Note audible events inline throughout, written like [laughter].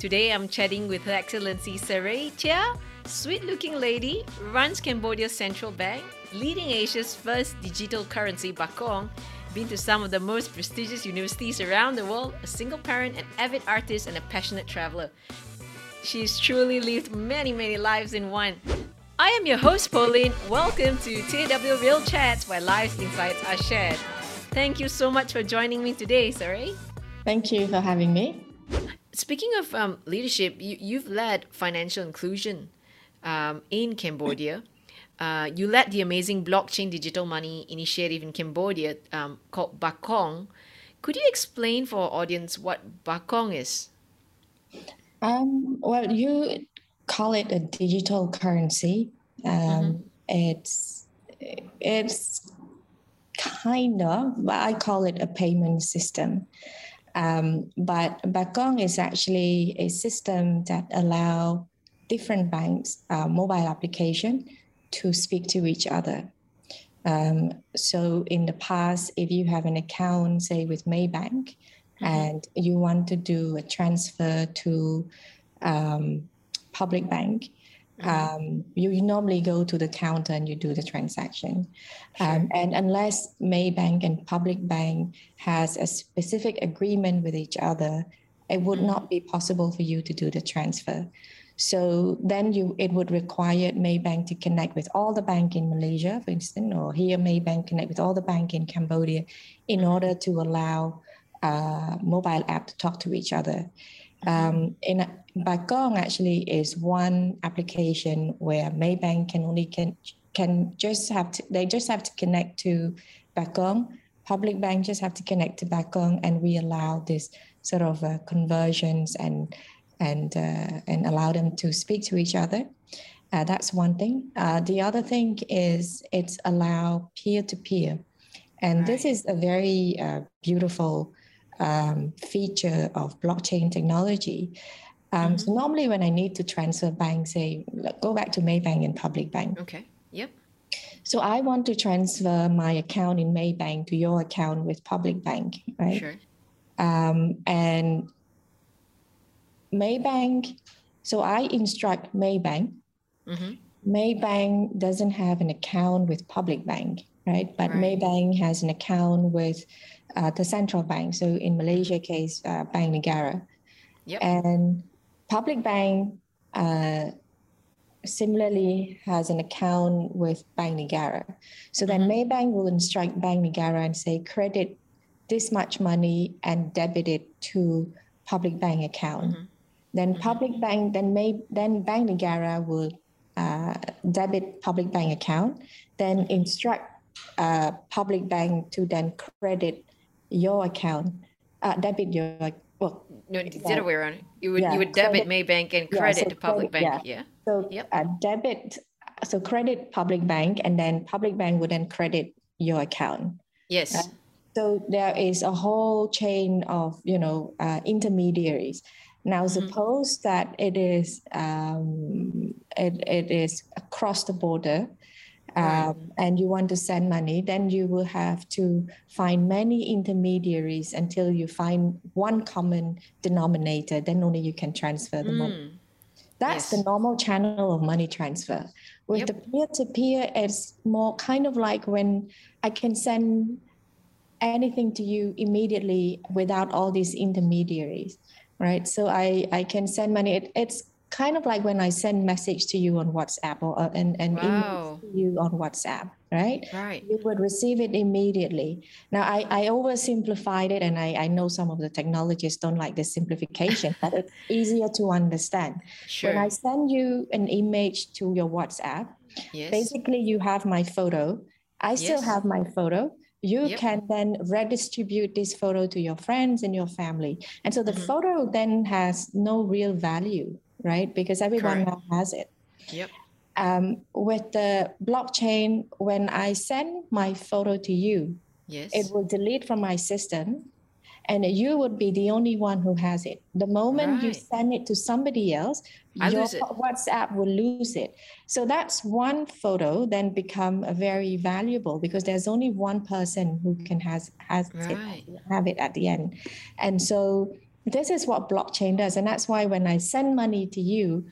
Today I'm chatting with Her Excellency Serey Chea, sweet looking lady, runs Cambodia's central bank, leading Asia's first digital currency, Bakong, been to some of the most prestigious universities around the world, a single parent, an avid artist, and a passionate traveler. She's truly lived many, many lives in one. I am your host, Pauline. Welcome to TW Real Chats, where life's insights are shared. Thank you so much for joining me today, Saray. Thank you for having me. Speaking of um, leadership, you, have led financial inclusion um, in Cambodia. Uh, you led the amazing blockchain digital money initiative in Cambodia um, called Bakong. Could you explain for our audience what Bakong is? Um, well, you call it a digital currency. Um, mm-hmm. It's it's kind of, but I call it a payment system. Um, but Bakong is actually a system that allow different banks uh, mobile application to speak to each other. Um, so in the past, if you have an account, say with Maybank, mm-hmm. and you want to do a transfer to um, public bank. Um, you, you, normally go to the counter and you do the transaction. Sure. Um, and unless Maybank and public bank has a specific agreement with each other, it would mm-hmm. not be possible for you to do the transfer. So then you it would require Maybank to connect with all the bank in Malaysia, for instance, or here Maybank connect with all the bank in Cambodia in mm-hmm. order to allow uh, mobile app to talk to each other. Um, in Bakong actually is one application where Maybank can only can can just have to they just have to connect to Bakong. Public bank just have to connect to Bakong, and we allow this sort of uh, conversions and and uh, and allow them to speak to each other. Uh, that's one thing. Uh, the other thing is it's allow peer to peer, and right. this is a very uh, beautiful um, feature of blockchain technology. Um, mm-hmm. So normally, when I need to transfer bank, say go back to Maybank and Public Bank. Okay. Yep. So I want to transfer my account in Maybank to your account with Public Bank, right? Sure. Um, and Maybank, so I instruct Maybank. Mm-hmm. Maybank doesn't have an account with public bank, right? But right. Maybank has an account with uh, the central bank. So in Malaysia case, uh, Bank Negara. Yep. And public bank uh, similarly has an account with Bank Negara. So then mm-hmm. Maybank will instruct Bank Negara and say credit this much money and debit it to public bank account. Mm-hmm. Then mm-hmm. public bank, then may then Bank Negara will uh, debit public bank account, then instruct uh, public bank to then credit your account, uh, debit your well. No, it's the other way around. You would yeah, you would debit credit, Maybank and credit yeah, so to public credit, bank. Yeah. yeah. So yep. uh, debit, so credit public bank, and then public bank would then credit your account. Yes. Uh, so there is a whole chain of you know uh, intermediaries now, mm-hmm. suppose that it is um, it, it is across the border, um, and you want to send money, then you will have to find many intermediaries until you find one common denominator. Then only you can transfer the mm. money. That's yes. the normal channel of money transfer. With yep. the peer to peer, it's more kind of like when I can send anything to you immediately without all these intermediaries right? So I I can send money. It, it's kind of like when I send message to you on WhatsApp or uh, and and wow. you on WhatsApp, right? Right. You would receive it immediately. Now I I oversimplified it, and I I know some of the technologists don't like this simplification, but it's [laughs] easier to understand. Sure. When I send you an image to your WhatsApp, yes. basically you have my photo. I still yes. have my photo you yep. can then redistribute this photo to your friends and your family and so the mm-hmm. photo then has no real value right because everyone Correct. now has it yep um, with the blockchain when i send my photo to you yes it will delete from my system and you would be the only one who has it. The moment right. you send it to somebody else, I your WhatsApp will lose it. So that's one photo then become a very valuable because there's only one person who can has has right. it, have it at the end. And so this is what blockchain does. And that's why when I send money to you,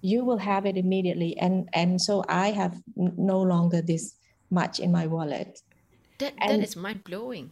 you will have it immediately. And, and so I have no longer this much in my wallet. That, and, that is mind blowing.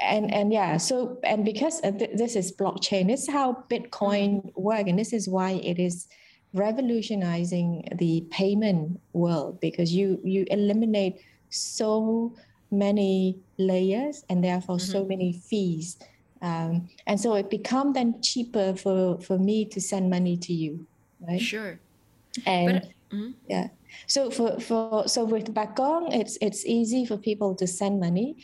And, and yeah, so, and because this is blockchain, this is how Bitcoin mm. work. And this is why it is revolutionizing the payment world because you, you eliminate so many layers and therefore mm-hmm. so many fees um, and so it become then cheaper for for me to send money to you right? Sure. And but, mm-hmm. yeah. So for for so with Bakong it's it's easy for people to send money.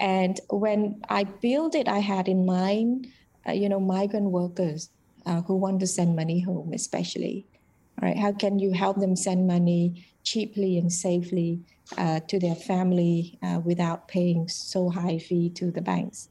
And when i built it i had in mind uh, you know migrant workers uh, who want to send money home especially Right? how can you help them send money cheaply and safely uh, to their family uh, without paying so high fee to the banks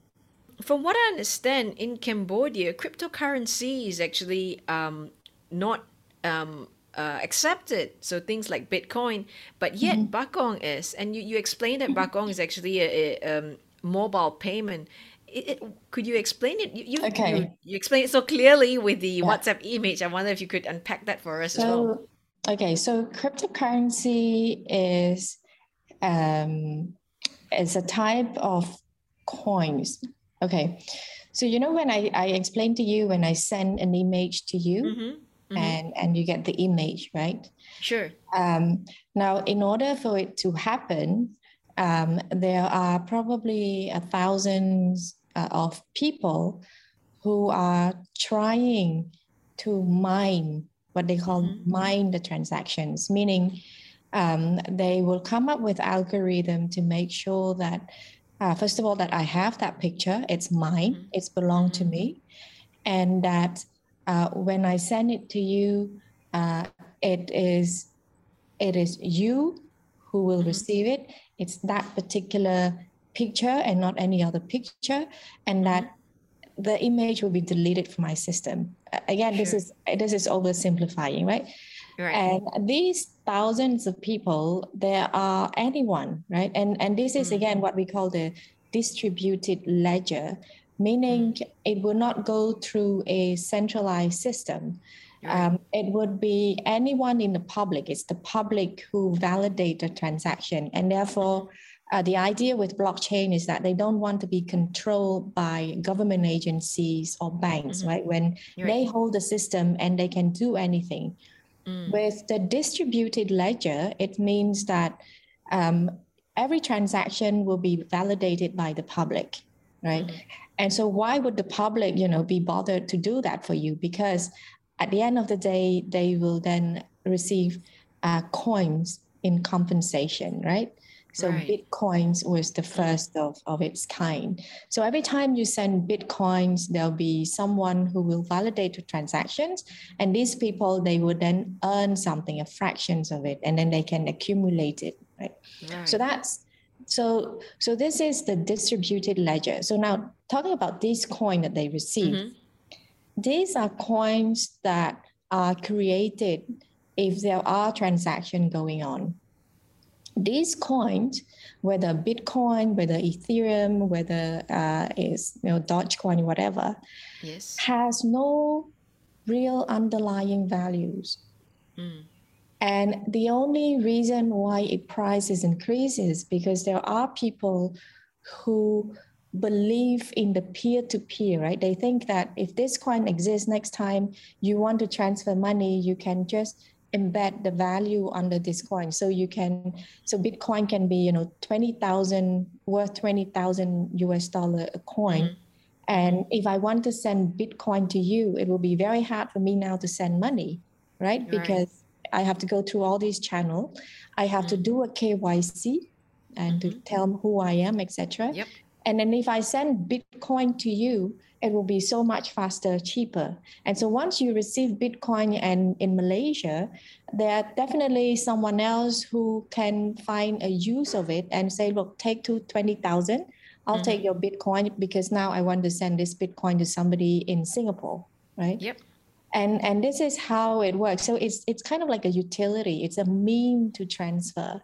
from what I understand, in Cambodia, cryptocurrency is actually um, not um, uh, accepted. So things like Bitcoin, but yet mm-hmm. Bakong is. And you, you explained that Bakong is actually a, a um, mobile payment. It, it, could you explain it? You, you, okay. you, you explain it so clearly with the yeah. WhatsApp image. I wonder if you could unpack that for us so, as well. Okay, so cryptocurrency is um, is a type of coins Okay. So you know when I, I explained to you when I send an image to you mm-hmm. Mm-hmm. and and you get the image, right? Sure. Um, now in order for it to happen, um, there are probably a thousands uh, of people who are trying to mine what they call mm-hmm. mine the transactions, meaning um, they will come up with algorithm to make sure that uh, first of all, that I have that picture, it's mine, mm-hmm. it's belong to me, and that uh, when I send it to you, uh, it is it is you who will mm-hmm. receive it. It's that particular picture and not any other picture, and that mm-hmm. the image will be deleted from my system. Again, sure. this is this is oversimplifying, right? Right. And these thousands of people, there are anyone, right? And and this is again what we call the distributed ledger, meaning mm. it will not go through a centralized system. Um, it would be anyone in the public. It's the public who validate the transaction, and therefore. Uh, the idea with blockchain is that they don't want to be controlled by government agencies or banks, mm-hmm. right? When they hold the system and they can do anything. Mm. With the distributed ledger, it means that um, every transaction will be validated by the public, right? Mm. And so, why would the public, you know, be bothered to do that for you? Because at the end of the day, they will then receive uh, coins in compensation, right? So right. Bitcoins was the first of, of its kind. So every time you send Bitcoins, there'll be someone who will validate the transactions. And these people, they would then earn something, a fractions of it, and then they can accumulate it. Right. right. So that's so so this is the distributed ledger. So now talking about this coin that they receive, mm-hmm. these are coins that are created if there are transactions going on these coins, whether Bitcoin, whether Ethereum, whether uh, is you know Dogecoin, whatever, yes, has no real underlying values. Mm. And the only reason why it prices increases because there are people who believe in the peer-to-peer, right? They think that if this coin exists next time you want to transfer money, you can just embed the value under this coin. So you can, so Bitcoin can be, you know, 20,000 worth 20,000 US dollar a coin. Mm-hmm. And if I want to send Bitcoin to you, it will be very hard for me now to send money, right? right. Because I have to go through all these channels. I have mm-hmm. to do a KYC and mm-hmm. to tell them who I am, etc. Yep. And then if I send Bitcoin to you, it will be so much faster, cheaper. And so once you receive Bitcoin and in Malaysia, there are definitely someone else who can find a use of it and say, look, take to 20,000. I'll mm-hmm. take your Bitcoin because now I want to send this Bitcoin to somebody in Singapore, right? Yep. And and this is how it works. So it's it's kind of like a utility. It's a mean to transfer,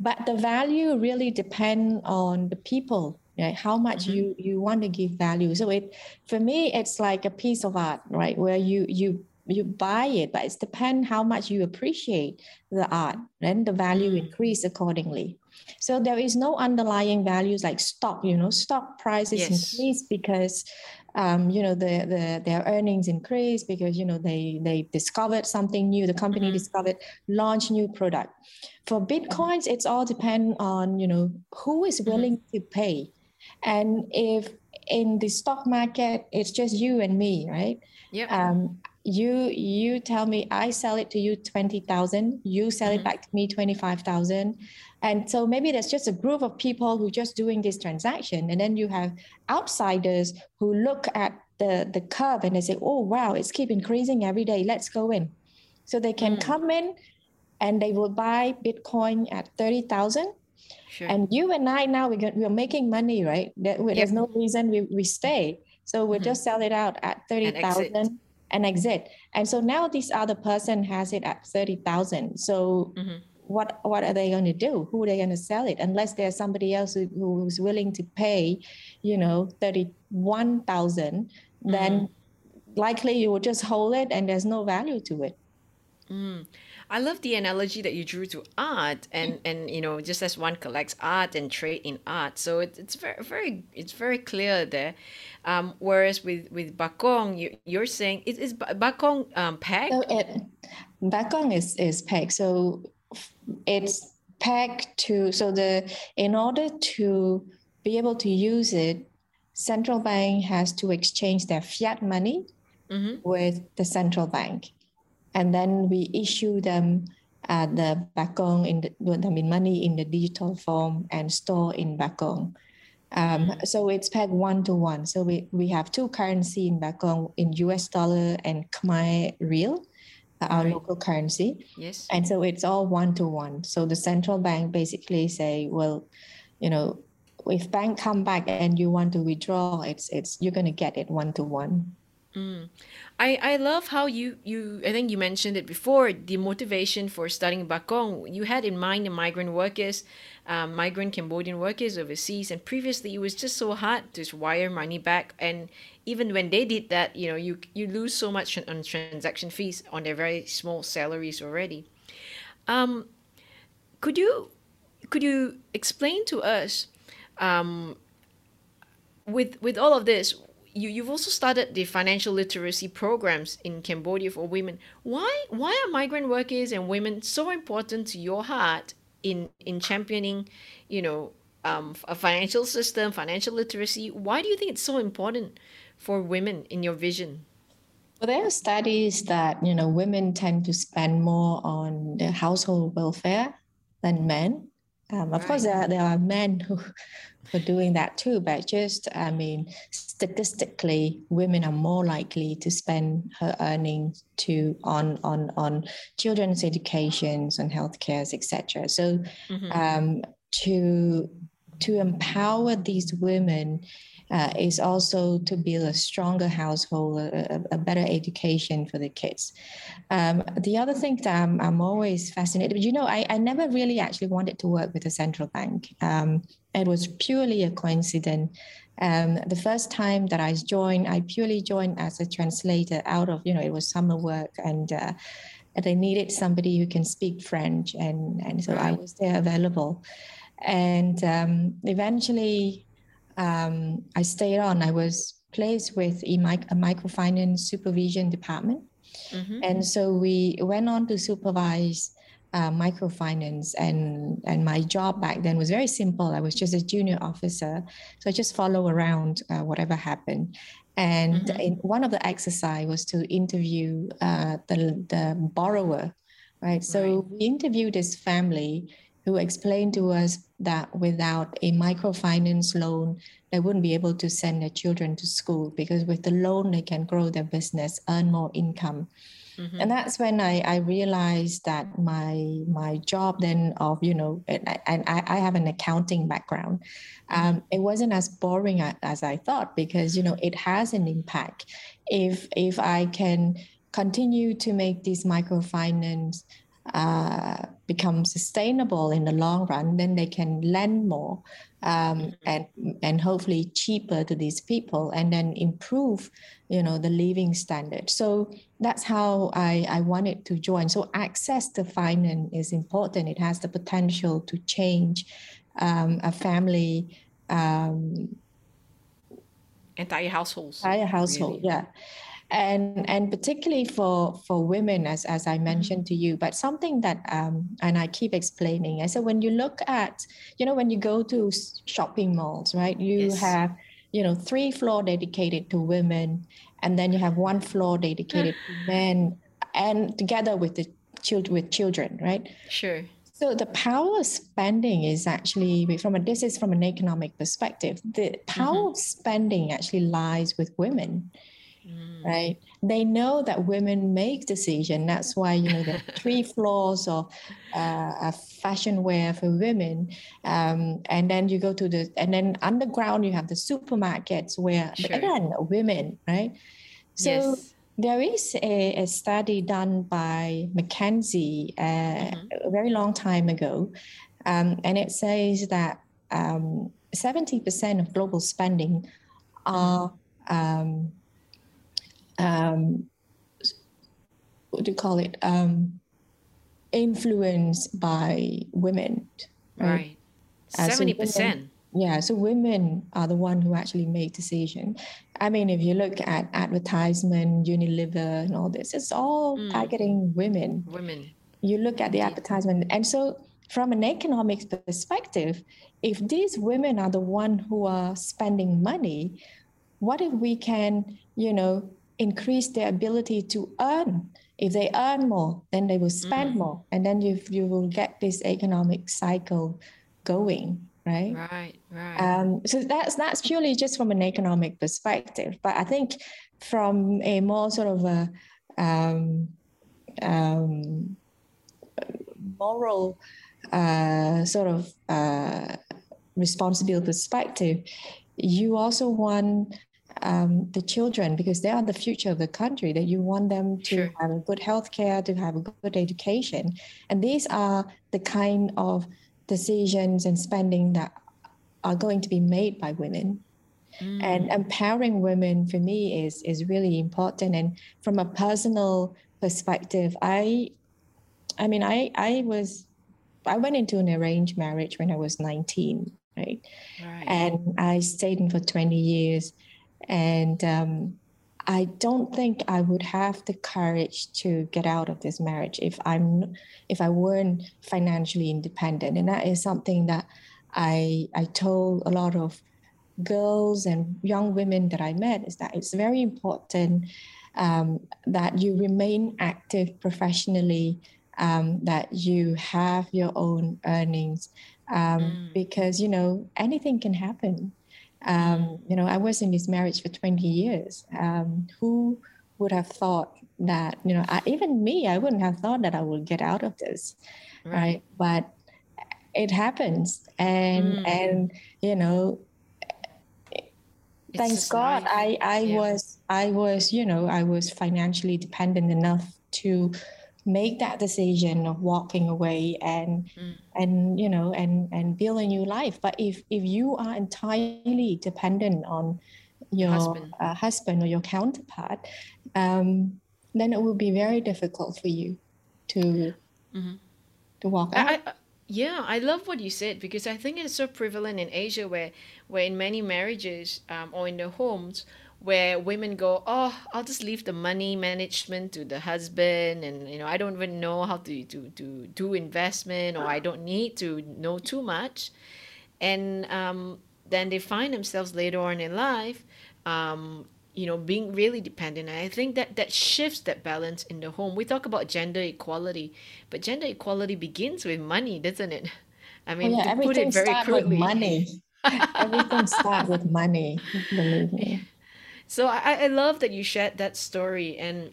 but the value really depend on the people right? How much mm-hmm. you you want to give value. So it for me, it's like a piece of art, right? Where you you you buy it, but it's depend how much you appreciate the art, then the value mm. increase accordingly. So there is no underlying values like stock, you know, stock prices yes. increase because um, you know the, the their earnings increase because you know they they discovered something new the company mm-hmm. discovered launch new product for bitcoins it's all depend on you know who is mm-hmm. willing mm-hmm. to pay and if in the stock market it's just you and me right? Yeah um, you you tell me i sell it to you 20000 you sell mm-hmm. it back to me 25000 and so maybe there's just a group of people who just doing this transaction. And then you have outsiders who look at the the curve and they say oh wow it's keep increasing every day. Let's go in. So they can mm. come in and they will buy bitcoin at 30000 Sure. And you and I now we're, we're making money, right? There's yep. no reason we, we stay. So we'll mm-hmm. just sell it out at 30,000 and exit. And so now this other person has it at 30,000. So mm-hmm. what what are they going to do? Who are they going to sell it? Unless there's somebody else who, who's willing to pay, you know, 31,000, mm-hmm. then likely you will just hold it and there's no value to it. Mm. I love the analogy that you drew to art, and and you know, just as one collects art and trade in art, so it, it's very very it's very clear there. Um, whereas with with bakong, you you're saying it is bakong um. So it bakong is is pegged, so it's pegged to so the in order to be able to use it, central bank has to exchange their fiat money mm-hmm. with the central bank and then we issue them uh, the bakong in the, I mean money in the digital form and store in bakong. Um, mm-hmm. so it's pegged one to one. So we, we have two currency in bakong in US dollar and Khmer riel, uh, our right. local currency. Yes. And so it's all one to one. So the central bank basically say, well, you know, if bank come back and you want to withdraw, it's it's you're gonna get it one to one. Mm. I, I love how you, you I think you mentioned it before the motivation for studying Bakong. You had in mind the migrant workers um, migrant Cambodian workers overseas and previously it was just so hard to wire money back. And even when they did that you know you you lose so much on transaction fees on their very small salaries already. Um, could you could you explain to us um, with with all of this you, you've also started the financial literacy programs in Cambodia for women. Why why are migrant workers and women so important to your heart in in championing, you know, um, a financial system, financial literacy? Why do you think it's so important for women in your vision? Well, there are studies that you know women tend to spend more on the household welfare than men. Um, of right. course, there, there are men [laughs] who are doing that too. But just, I mean, statistically, women are more likely to spend her earnings to on on on children's educations, on healthcare, etc. So, mm-hmm. um, to to empower these women uh, is also to build a stronger household, a, a better education for the kids. Um, the other thing that I'm, I'm always fascinated, but you know, I, I never really actually wanted to work with a central bank. Um, it was purely a coincidence. Um, the first time that I joined, I purely joined as a translator out of, you know, it was summer work and uh, they needed somebody who can speak French. And, and so I was there available. And um, eventually um, I stayed on. I was placed with a, mic- a microfinance supervision department. Mm-hmm. And so we went on to supervise uh, microfinance and and my job back then was very simple i was just a junior officer so i just follow around uh, whatever happened and mm-hmm. in, one of the exercise was to interview uh, the, the borrower right so right. we interviewed this family who explained to us that without a microfinance loan they wouldn't be able to send their children to school because with the loan they can grow their business earn more income Mm-hmm. And that's when I, I realized that my my job then of you know and I, I have an accounting background, mm-hmm. um, it wasn't as boring as I thought because you know it has an impact. If if I can continue to make this microfinance uh, become sustainable in the long run, then they can lend more um, mm-hmm. and and hopefully cheaper to these people, and then improve, you know, the living standard. So that's how I I wanted to join. So access to finance is important. It has the potential to change um, a family. Um, entire households. Entire household, really. yeah and and particularly for for women as as i mm-hmm. mentioned to you but something that um and i keep explaining i said when you look at you know when you go to shopping malls right you yes. have you know three floor dedicated to women and then you have one floor dedicated to [laughs] men and together with the children with children right sure so the power of spending is actually from a this is from an economic perspective the power mm-hmm. of spending actually lies with women Mm. right they know that women make decision that's why you know the [laughs] three floors of uh, fashion wear for women um, and then you go to the and then underground you have the supermarkets where sure. again women right so yes. There is a, a, study done by McKinsey uh, mm-hmm. a very long time ago, um, and it says that um, 70% of global spending are um, um, what do you call it? Um, influenced by women. Right. Seventy uh, percent. yeah, so women are the one who actually make decision. I mean, if you look at advertisement, Unilever, and all this, it's all mm. targeting women. Women. You look at the advertisement, and so from an economic perspective, if these women are the one who are spending money, what if we can, you know, increase their ability to earn. If they earn more, then they will spend mm. more, and then you you will get this economic cycle going. Right. Right. Right. Um, so that's that's purely just from an economic perspective, but I think from a more sort of a um, um, moral uh, sort of uh, responsible perspective, you also want um, the children because they are the future of the country that you want them to sure. have a good health care to have a good education and these are the kind of decisions and spending that are going to be made by women mm. and empowering women for me is is really important and from a personal perspective i i mean i i was i went into an arranged marriage when i was 19 right, right. and i stayed in for 20 years and um, I don't think I would have the courage to get out of this marriage if I'm if I weren't financially independent. And that is something that I I told a lot of girls and young women that I met is that it's very important um, that you remain active professionally, um, that you have your own earnings, um, mm. because you know anything can happen. Um, you know, I was in this marriage for 20 years. Um, who would have thought that, you know, I, even me, I wouldn't have thought that I would get out of this, right? right? But it happens. And, mm. and, you know, thanks God, I, I yeah. was, I was, you know, I was financially dependent enough to make that decision of walking away and mm. and you know and and build a new life but if if you are entirely dependent on your husband, uh, husband or your counterpart um, then it will be very difficult for you to mm-hmm. to walk out. I, I, yeah, I love what you said because I think it's so prevalent in Asia where where in many marriages um, or in the homes where women go, oh, I'll just leave the money management to the husband, and you know, I don't even know how to to to do investment, or I don't need to know too much, and um, then they find themselves later on in life, um, you know, being really dependent. And I think that that shifts that balance in the home. We talk about gender equality, but gender equality begins with money, doesn't it? I mean, oh, yeah, to put it very crudely, money. [laughs] everything starts with money. Believe me. So I, I love that you shared that story and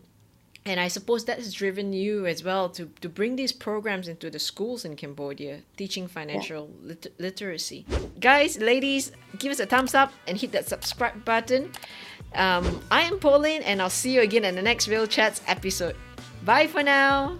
and I suppose that has driven you as well to, to bring these programs into the schools in Cambodia, teaching financial yeah. lit- literacy. Guys, ladies, give us a thumbs up and hit that subscribe button. Um, I am Pauline, and I'll see you again in the next Real Chats episode. Bye for now.